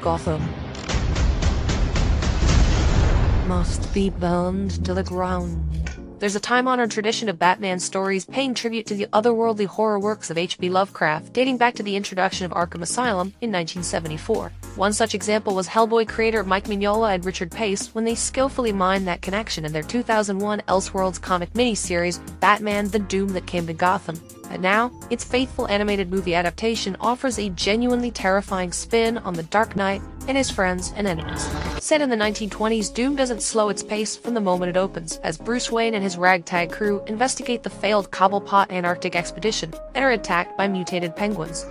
Gotham must be burned to the ground. There's a time-honored tradition of Batman stories paying tribute to the otherworldly horror works of H.P. Lovecraft, dating back to the introduction of Arkham Asylum in 1974. One such example was Hellboy creator Mike Mignola and Richard Pace when they skillfully mined that connection in their 2001 Elseworlds comic miniseries, Batman The Doom That Came to Gotham. And now, its faithful animated movie adaptation offers a genuinely terrifying spin on the Dark Knight and his friends and enemies. Set in the 1920s, Doom doesn't slow its pace from the moment it opens, as Bruce Wayne and his ragtag crew investigate the failed Cobblepot Antarctic expedition and are attacked by mutated penguins.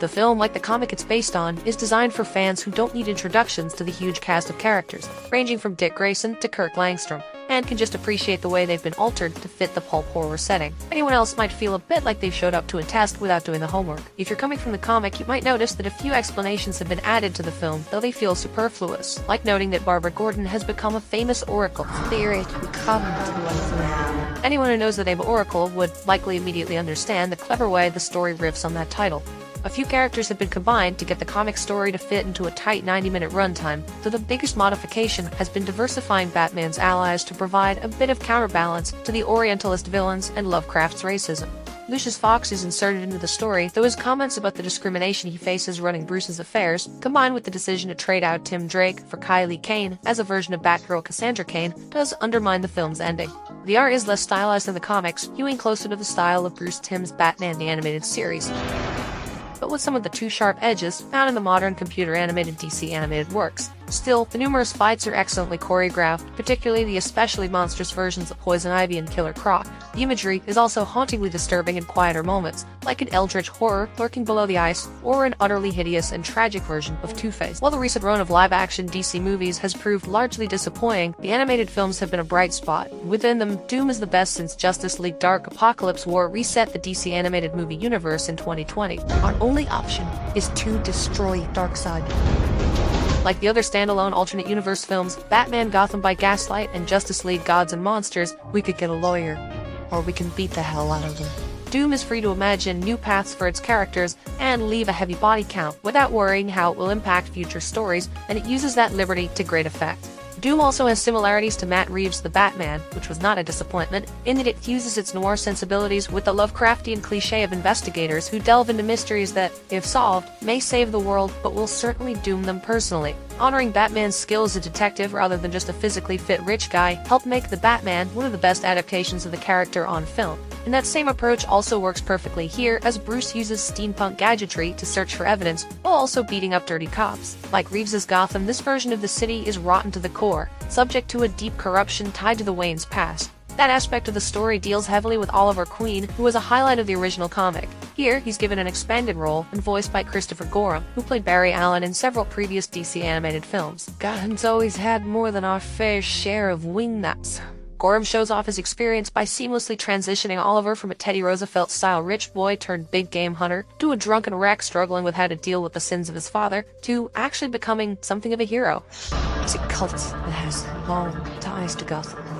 The film, like the comic it's based on, is designed for fans who don't need introductions to the huge cast of characters, ranging from Dick Grayson to Kirk Langstrom, and can just appreciate the way they've been altered to fit the pulp horror setting. Anyone else might feel a bit like they've showed up to a test without doing the homework. If you're coming from the comic, you might notice that a few explanations have been added to the film, though they feel superfluous, like noting that Barbara Gordon has become a famous oracle. Spirit, we come to us now. Anyone who knows the name Oracle would likely immediately understand the clever way the story riffs on that title. A few characters have been combined to get the comic story to fit into a tight 90 minute runtime, though the biggest modification has been diversifying Batman's allies to provide a bit of counterbalance to the Orientalist villains and Lovecraft's racism. Lucius Fox is inserted into the story, though his comments about the discrimination he faces running Bruce's affairs, combined with the decision to trade out Tim Drake for Kai Li Cain as a version of Batgirl Cassandra Cain, does undermine the film's ending. The art is less stylized than the comics, hewing closer to the style of Bruce Timm's Batman the Animated Series but with some of the too sharp edges found in the modern computer animated DC animated works. Still, the numerous fights are excellently choreographed, particularly the especially monstrous versions of Poison Ivy and Killer Croc. The imagery is also hauntingly disturbing in quieter moments, like an eldritch horror lurking below the ice, or an utterly hideous and tragic version of Two-Face. While the recent run of live-action DC movies has proved largely disappointing, the animated films have been a bright spot. Within them, Doom is the best since Justice League Dark Apokolips War reset the DC animated movie universe in 2020. Our only option is to destroy Darkseid. Like the other standalone alternate universe films, Batman Gotham by Gaslight and Justice League Gods and Monsters, we could get a lawyer, or we can beat the hell out of them. Doom is free to imagine new paths for its characters and leave a heavy body count without worrying how it will impact future stories, and it uses that liberty to great effect. Doom also has similarities to Matt Reeves' The Batman, which was not a disappointment, in that it fuses its noir sensibilities with the Lovecraftian cliche of investigators who delve into mysteries that, if solved, may save the world but will certainly doom them personally. Honoring Batman's skill as a detective rather than just a physically fit rich guy helped make The Batman one of the best adaptations of the character on film. And that same approach also works perfectly here as Bruce uses steampunk gadgetry to search for evidence while also beating up dirty cops. Like Reeves's Gotham, this version of the city is rotten to the core, subject to a deep corruption tied to the Wayne's past. That aspect of the story deals heavily with Oliver Queen, who was a highlight of the original comic. Here, he's given an expanded role and voiced by Christopher Gorham, who played Barry Allen in several previous DC animated films. Gotham's always had more than our fair share of wingnuts. Gorham shows off his experience by seamlessly transitioning Oliver from a Teddy Roosevelt style rich boy turned big game hunter to a drunken wreck struggling with how to deal with the sins of his father to actually becoming something of a hero. He's a cultist that has long ties to Gotham?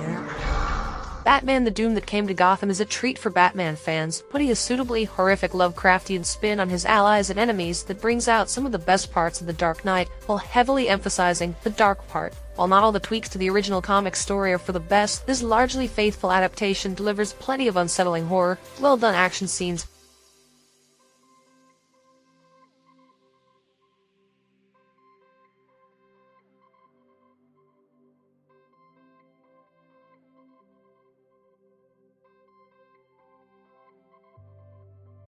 Batman the Doom That Came to Gotham is a treat for Batman fans, putting a suitably horrific Lovecraftian spin on his allies and enemies that brings out some of the best parts of The Dark Knight while heavily emphasizing the dark part. While not all the tweaks to the original comic story are for the best, this largely faithful adaptation delivers plenty of unsettling horror, well done action scenes,